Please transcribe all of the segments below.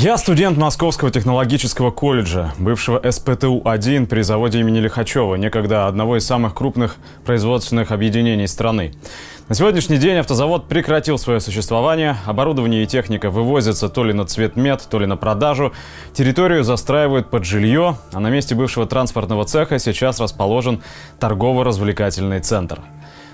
Я студент Московского технологического колледжа, бывшего СПТУ-1 при заводе имени Лихачева, некогда одного из самых крупных производственных объединений страны. На сегодняшний день автозавод прекратил свое существование, оборудование и техника вывозятся то ли на цветмет, то ли на продажу, территорию застраивают под жилье, а на месте бывшего транспортного цеха сейчас расположен торгово-развлекательный центр.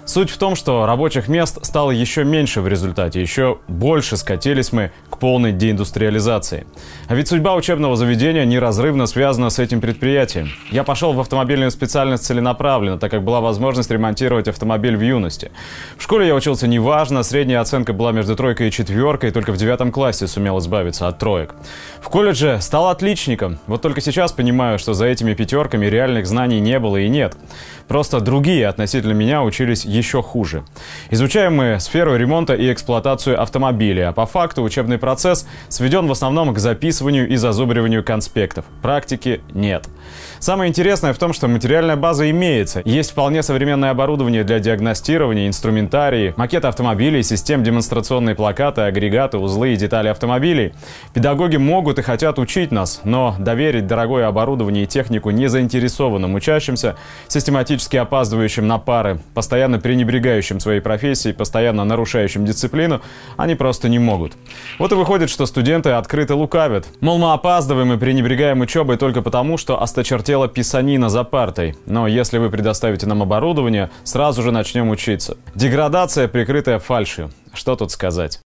Суть в том, что рабочих мест стало еще меньше в результате, еще больше скатились мы к полной деиндустриализации. А ведь судьба учебного заведения неразрывно связана с этим предприятием. Я пошел в автомобильную специальность целенаправленно, так как была возможность ремонтировать автомобиль в юности. В школе я учился неважно, средняя оценка была между тройкой и четверкой, только в девятом классе сумел избавиться от троек. В колледже стал отличником, вот только сейчас понимаю, что за этими пятерками реальных знаний не было и нет. Просто другие относительно меня учились еще хуже. Изучаем мы сферу ремонта и эксплуатацию автомобиля, по факту учебный процесс сведен в основном к записыванию и зазубриванию конспектов. Практики нет. Самое интересное в том, что материальная база имеется. Есть вполне современное оборудование для диагностирования, инструментарии, макеты автомобилей, систем демонстрационные плакаты, агрегаты, узлы и детали автомобилей. Педагоги могут и хотят учить нас, но доверить дорогое оборудование и технику незаинтересованным учащимся, систематически опаздывающим на пары, постоянно пренебрегающим своей профессией, постоянно нарушающим дисциплину, они просто не могут. Вот и выходит, что студенты открыто лукавят. Мол, мы опаздываем и пренебрегаем учебой только потому, что осточертела писанина за партой. Но если вы предоставите нам оборудование, сразу же начнем учиться. Деградация, прикрытая фальшью. Что тут сказать?